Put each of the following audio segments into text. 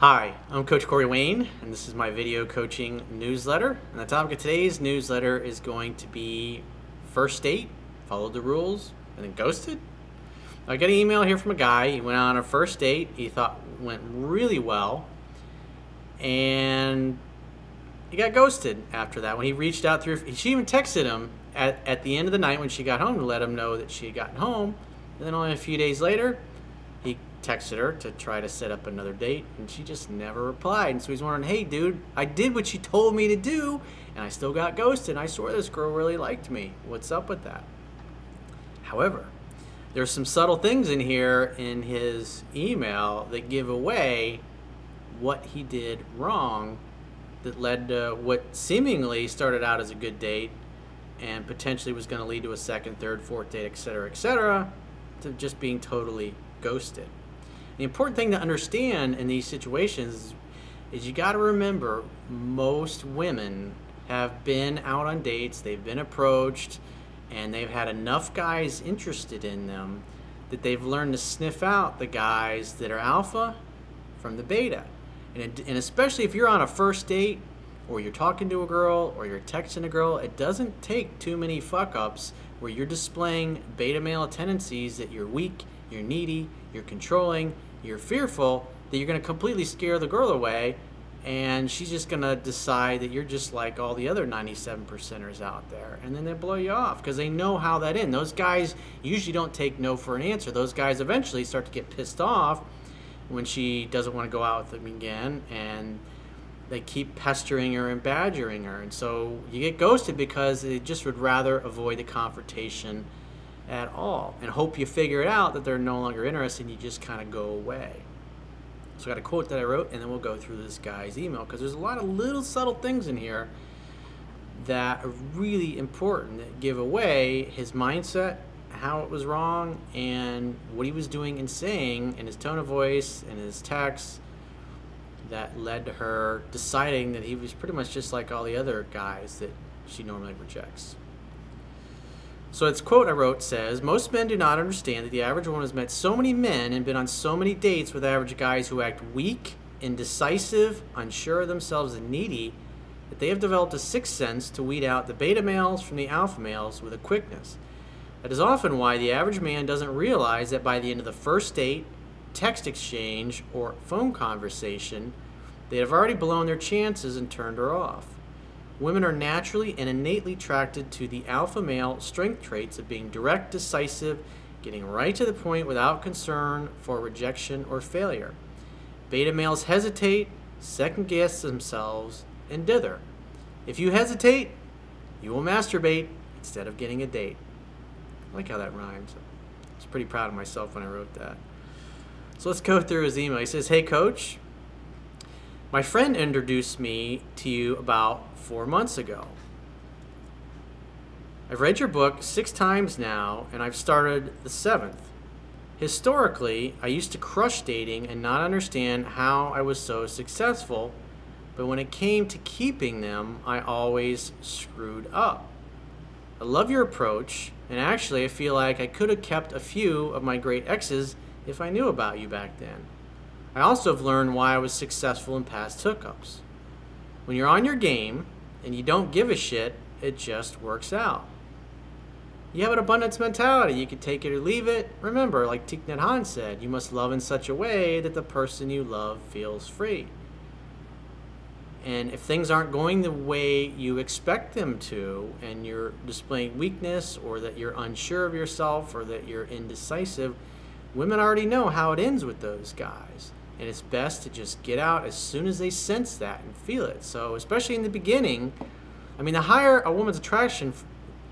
Hi, I'm Coach Corey Wayne, and this is my video coaching newsletter. And the topic of today's newsletter is going to be first date, followed the rules, and then ghosted. I got an email here from a guy. He went on a first date. He thought went really well, and he got ghosted after that. When he reached out through, she even texted him at, at the end of the night when she got home to let him know that she had gotten home. And then only a few days later, texted her to try to set up another date, and she just never replied. And so he's wondering, hey, dude, I did what she told me to do, and I still got ghosted. I swear this girl really liked me. What's up with that? However, there's some subtle things in here in his email that give away what he did wrong that led to what seemingly started out as a good date and potentially was going to lead to a second, third, fourth date, etc., etc., to just being totally ghosted. The important thing to understand in these situations is you got to remember most women have been out on dates, they've been approached, and they've had enough guys interested in them that they've learned to sniff out the guys that are alpha from the beta. And, and especially if you're on a first date or you're talking to a girl or you're texting a girl, it doesn't take too many fuck ups where you're displaying beta male tendencies that you're weak, you're needy, you're controlling, you're fearful, that you're going to completely scare the girl away and she's just going to decide that you're just like all the other 97 percenters out there and then they blow you off because they know how that ends those guys usually don't take no for an answer. Those guys eventually start to get pissed off when she doesn't want to go out with them again and they keep pestering her and badgering her and so you get ghosted because they just would rather avoid the confrontation at all and hope you figure it out that they're no longer interested and you just kind of go away so I got a quote that I wrote, and then we'll go through this guy's email because there's a lot of little subtle things in here that are really important that give away his mindset, how it was wrong, and what he was doing and saying, and his tone of voice and his text that led to her deciding that he was pretty much just like all the other guys that she normally rejects. So its quote I wrote says, Most men do not understand that the average woman has met so many men and been on so many dates with average guys who act weak, indecisive, unsure of themselves, and needy that they have developed a sixth sense to weed out the beta males from the alpha males with a quickness. That is often why the average man doesn't realize that by the end of the first date, text exchange, or phone conversation, they have already blown their chances and turned her off. Women are naturally and innately attracted to the alpha male strength traits of being direct, decisive, getting right to the point without concern for rejection or failure. Beta males hesitate, second guess themselves, and dither. If you hesitate, you will masturbate instead of getting a date. I like how that rhymes. I was pretty proud of myself when I wrote that. So let's go through his email. He says, Hey, coach, my friend introduced me to you about four months ago. I've read your book six times now, and I've started the seventh. Historically, I used to crush dating and not understand how I was so successful, but when it came to keeping them, I always screwed up. I love your approach, and actually, I feel like I could have kept a few of my great exes if I knew about you back then. I also have learned why I was successful in past hookups. When you're on your game and you don't give a shit, it just works out. You have an abundance mentality. You can take it or leave it. Remember, like Thich Nhat Hanh said, you must love in such a way that the person you love feels free. And if things aren't going the way you expect them to, and you're displaying weakness, or that you're unsure of yourself, or that you're indecisive, women already know how it ends with those guys and it's best to just get out as soon as they sense that and feel it. So, especially in the beginning, I mean, the higher a woman's attraction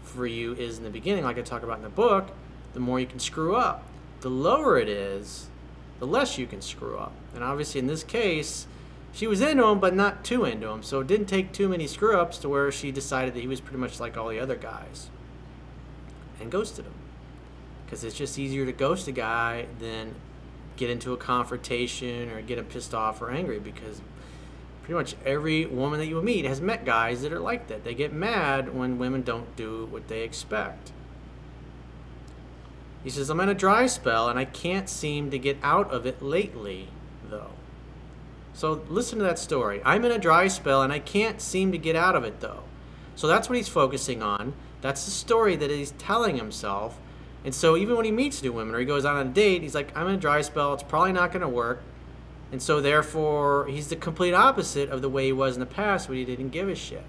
for you is in the beginning, like I talk about in the book, the more you can screw up. The lower it is, the less you can screw up. And obviously, in this case, she was into him, but not too into him. So it didn't take too many screw ups to where she decided that he was pretty much like all the other guys and ghosted him. Because it's just easier to ghost a guy than get into a confrontation or get pissed off or angry because pretty much every woman that you meet has met guys that are like that. They get mad when women don't do what they expect. He says, I'm in a dry spell and I can't seem to get out of it lately, though. So listen to that story. I'm in a dry spell and I can't seem to get out of it though. So that's what he's focusing on. That's the story that he's telling himself. And so even when he meets new women or he goes out on a date, he's like, I'm in a dry spell. It's probably not going to work. And so therefore, he's the complete opposite of the way he was in the past when he didn't give a shit.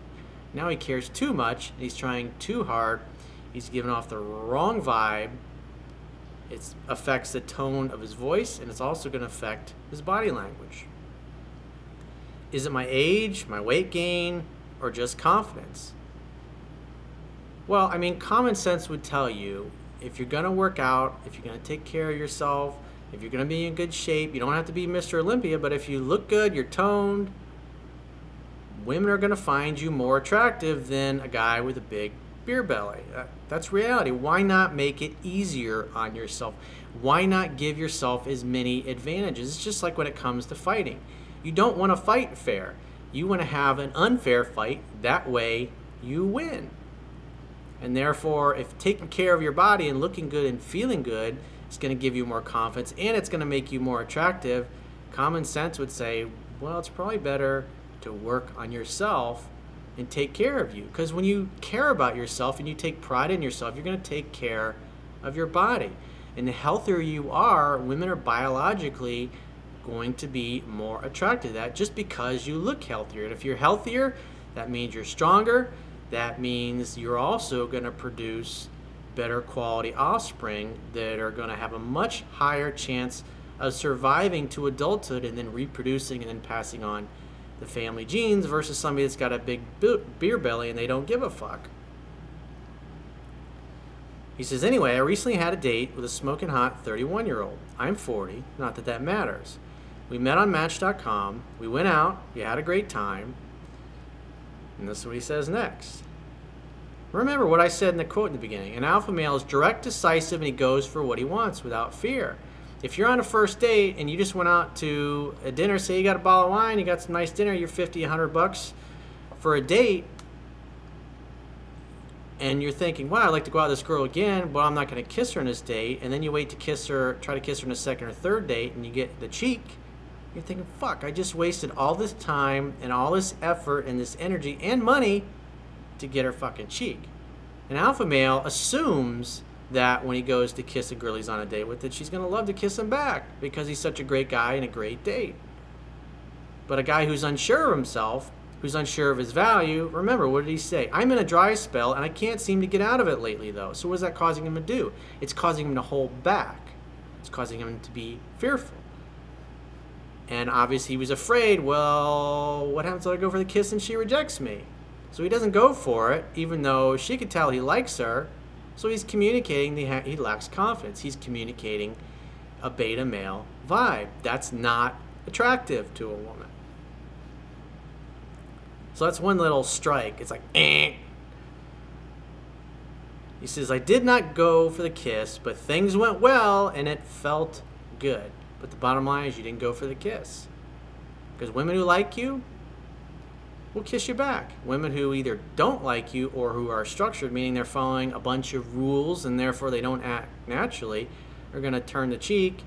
Now he cares too much and he's trying too hard. He's giving off the wrong vibe. It affects the tone of his voice and it's also going to affect his body language. Is it my age, my weight gain, or just confidence? Well, I mean, common sense would tell you if you're going to work out, if you're going to take care of yourself, if you're going to be in good shape, you don't have to be Mr. Olympia, but if you look good, you're toned, women are going to find you more attractive than a guy with a big beer belly. Uh, that's reality. Why not make it easier on yourself? Why not give yourself as many advantages? It's just like when it comes to fighting. You don't want to fight fair. You want to have an unfair fight. That way you win. And therefore, if taking care of your body and looking good and feeling good is going to give you more confidence and it's going to make you more attractive, common sense would say, well, it's probably better to work on yourself and take care of you. Because when you care about yourself and you take pride in yourself, you're going to take care of your body. And the healthier you are, women are biologically going to be more attracted to that just because you look healthier. And if you're healthier, that means you're stronger. That means you're also going to produce better quality offspring that are going to have a much higher chance of surviving to adulthood and then reproducing and then passing on the family genes versus somebody that's got a big beer belly and they don't give a fuck. He says, anyway, I recently had a date with a smoking hot 31 year old. I'm 40, not that that matters. We met on Match.com. We went out. We had a great time. And this is what he says next. Remember what I said in the quote in the beginning. An alpha male is direct, decisive, and he goes for what he wants without fear. If you're on a first date and you just went out to a dinner, say you got a bottle of wine, you got some nice dinner, you're 50, 100 bucks for a date, and you're thinking, wow, I'd like to go out with this girl again, but I'm not going to kiss her on this date, and then you wait to kiss her, try to kiss her on a second or third date, and you get the cheek, you're thinking, fuck, I just wasted all this time and all this effort and this energy and money to get her fucking cheek. An alpha male assumes that when he goes to kiss a girl he's on a date with, that she's going to love to kiss him back because he's such a great guy and a great date. But a guy who's unsure of himself, who's unsure of his value, remember, what did he say? I'm in a dry spell and I can't seem to get out of it lately, though. So, what is that causing him to do? It's causing him to hold back, it's causing him to be fearful. And obviously, he was afraid, well, what happens if I go for the kiss and she rejects me? So he doesn't go for it, even though she could tell he likes her. So he's communicating he lacks confidence. He's communicating a beta male vibe. That's not attractive to a woman. So that's one little strike. It's like, eh. He says, I did not go for the kiss, but things went well and it felt good. But the bottom line is you didn't go for the kiss. Because women who like you will kiss you back. Women who either don't like you or who are structured, meaning they're following a bunch of rules and therefore they don't act naturally, are going to turn the cheek.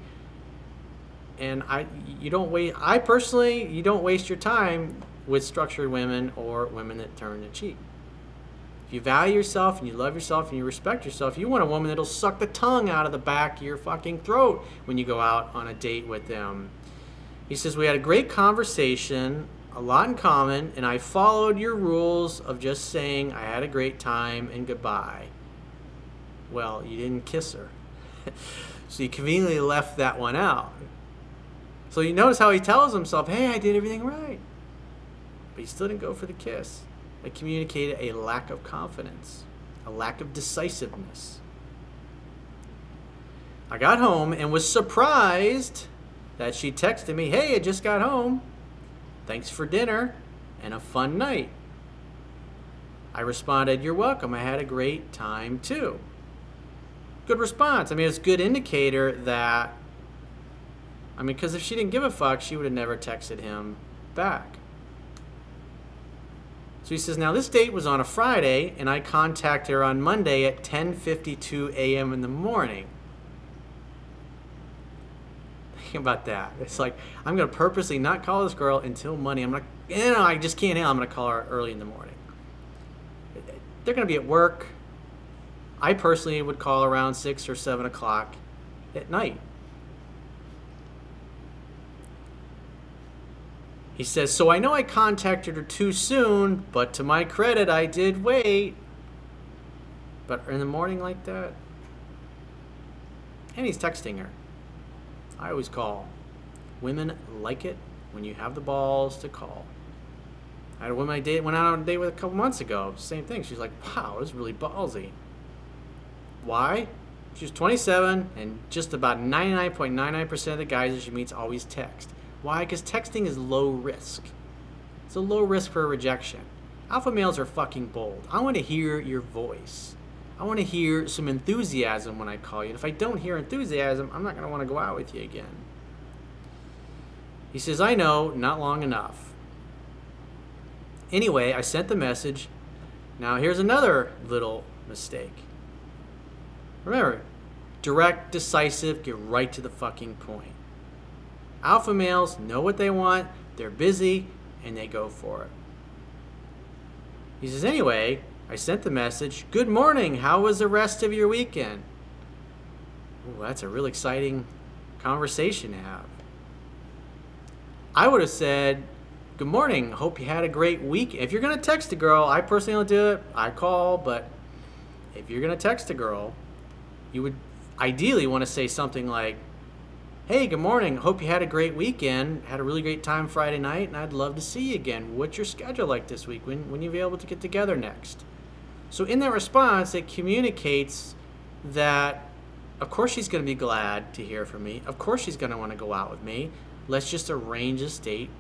And I, you don't wait. I personally, you don't waste your time with structured women or women that turn the cheek. You value yourself and you love yourself and you respect yourself, you want a woman that'll suck the tongue out of the back of your fucking throat when you go out on a date with them. He says, We had a great conversation, a lot in common, and I followed your rules of just saying I had a great time and goodbye. Well, you didn't kiss her. so you conveniently left that one out. So you notice how he tells himself, Hey, I did everything right. But he still didn't go for the kiss. It communicated a lack of confidence, a lack of decisiveness. I got home and was surprised that she texted me, Hey, I just got home. Thanks for dinner and a fun night. I responded, You're welcome. I had a great time too. Good response. I mean, it's a good indicator that, I mean, because if she didn't give a fuck, she would have never texted him back. So he says, now this date was on a Friday, and I contact her on Monday at 10:52 a.m. in the morning. Think about that. It's like I'm gonna purposely not call this girl until Monday. I'm like, you know, I just can't handle. I'm gonna call her early in the morning. They're gonna be at work. I personally would call around six or seven o'clock at night. He says, So I know I contacted her too soon, but to my credit, I did wait. But in the morning like that? And he's texting her. I always call. Women like it when you have the balls to call. I had a woman I date, went out on a date with a couple months ago. Same thing. She's like, wow, this is really ballsy. Why? She's 27, and just about 99.99% of the guys that she meets always text. Why? Because texting is low risk. It's a low risk for a rejection. Alpha males are fucking bold. I want to hear your voice. I want to hear some enthusiasm when I call you. And if I don't hear enthusiasm, I'm not going to want to go out with you again. He says, I know, not long enough. Anyway, I sent the message. Now, here's another little mistake. Remember, direct, decisive, get right to the fucking point. Alpha males know what they want, they're busy, and they go for it. He says, Anyway, I sent the message, Good morning, how was the rest of your weekend? Ooh, that's a real exciting conversation to have. I would have said, Good morning, hope you had a great week. If you're going to text a girl, I personally don't do it, I call, but if you're going to text a girl, you would ideally want to say something like, Hey, good morning. Hope you had a great weekend. Had a really great time Friday night, and I'd love to see you again. What's your schedule like this week? When when you be able to get together next? So in that response, it communicates that of course she's going to be glad to hear from me. Of course she's going to want to go out with me. Let's just arrange a date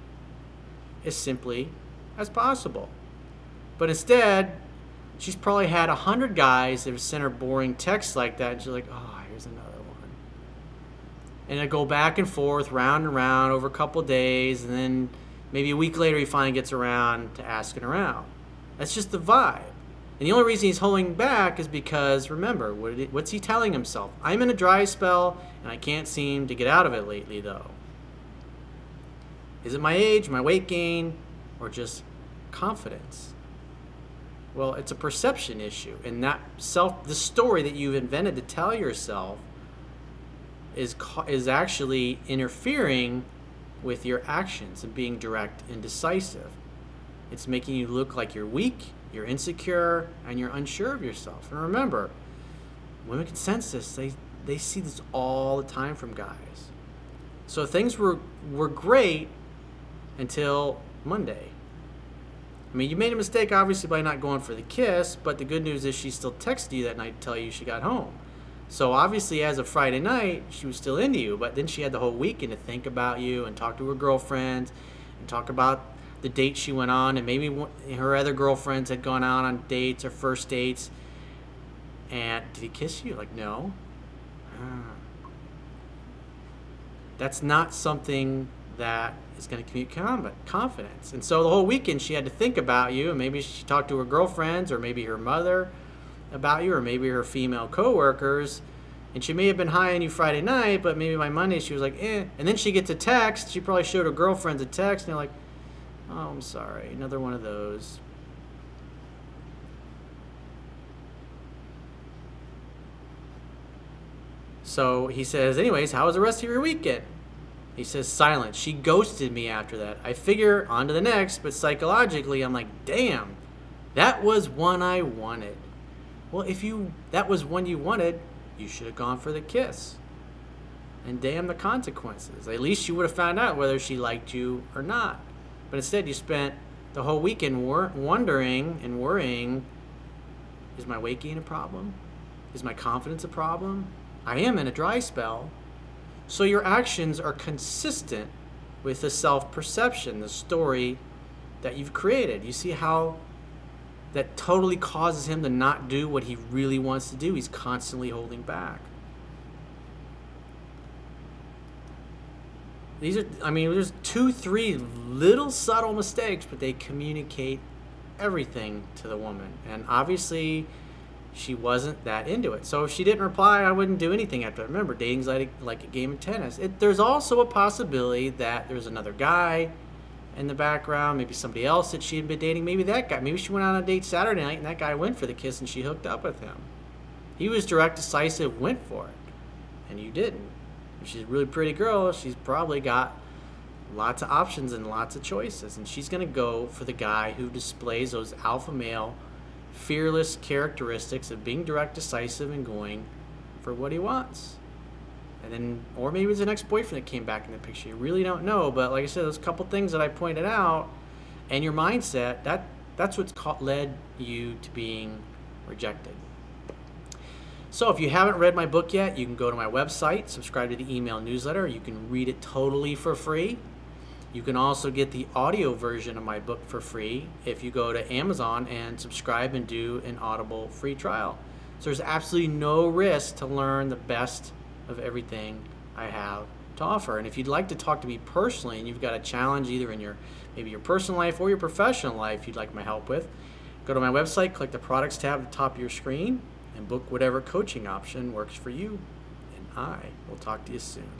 as simply as possible. But instead, she's probably had a hundred guys that have sent her boring texts like that, and she's like, oh, and it go back and forth, round and round over a couple days, and then maybe a week later he finally gets around to asking around. That's just the vibe. And the only reason he's holding back is because, remember, what's he telling himself? I'm in a dry spell, and I can't seem to get out of it lately, though. Is it my age, my weight gain, or just confidence? Well, it's a perception issue, and that self, the story that you've invented to tell yourself is is actually interfering with your actions and being direct and decisive. It's making you look like you're weak, you're insecure, and you're unsure of yourself. And remember, women can sense this. They they see this all the time from guys. So things were were great until Monday. I mean, you made a mistake obviously by not going for the kiss, but the good news is she still texted you that night to tell you she got home. So obviously, as of Friday night, she was still into you, but then she had the whole weekend to think about you and talk to her girlfriends and talk about the dates she went on, and maybe her other girlfriends had gone out on dates or first dates. And did he kiss you? Like, no. Ah. That's not something that is going to communicate confidence. And so the whole weekend she had to think about you, and maybe she talked to her girlfriends or maybe her mother about you, or maybe her female coworkers, and she may have been high on you Friday night, but maybe by Monday she was like, eh. And then she gets a text. She probably showed her girlfriends a text, and they're like, oh, I'm sorry, another one of those. So he says, anyways, how was the rest of your weekend? He says, silent. She ghosted me after that. I figure on to the next, but psychologically, I'm like, damn, that was one I wanted. Well, if you that was one you wanted, you should have gone for the kiss. And damn the consequences. At least you would have found out whether she liked you or not. But instead, you spent the whole weekend wor- wondering and worrying is my weight gain a problem? Is my confidence a problem? I am in a dry spell. So your actions are consistent with the self perception, the story that you've created. You see how that totally causes him to not do what he really wants to do. He's constantly holding back. These are, I mean, there's two, three little subtle mistakes, but they communicate everything to the woman. And obviously, she wasn't that into it. So if she didn't reply, I wouldn't do anything after. Remember, dating's like like a game of tennis. It, there's also a possibility that there's another guy in the background, maybe somebody else that she had been dating, maybe that guy. Maybe she went on a date Saturday night and that guy went for the kiss and she hooked up with him. He was direct, decisive, went for it, and you didn't. If she's a really pretty girl, she's probably got lots of options and lots of choices, and she's going to go for the guy who displays those alpha male, fearless characteristics of being direct, decisive, and going for what he wants. And then, or maybe it's an ex-boyfriend that came back in the picture. You really don't know, but like I said, those couple things that I pointed out, and your mindset that that's what's led you to being rejected. So if you haven't read my book yet, you can go to my website, subscribe to the email newsletter. You can read it totally for free. You can also get the audio version of my book for free if you go to Amazon and subscribe and do an Audible free trial. So there's absolutely no risk to learn the best of everything I have to offer. And if you'd like to talk to me personally and you've got a challenge either in your maybe your personal life or your professional life you'd like my help with, go to my website, click the products tab at the top of your screen, and book whatever coaching option works for you. And I will talk to you soon.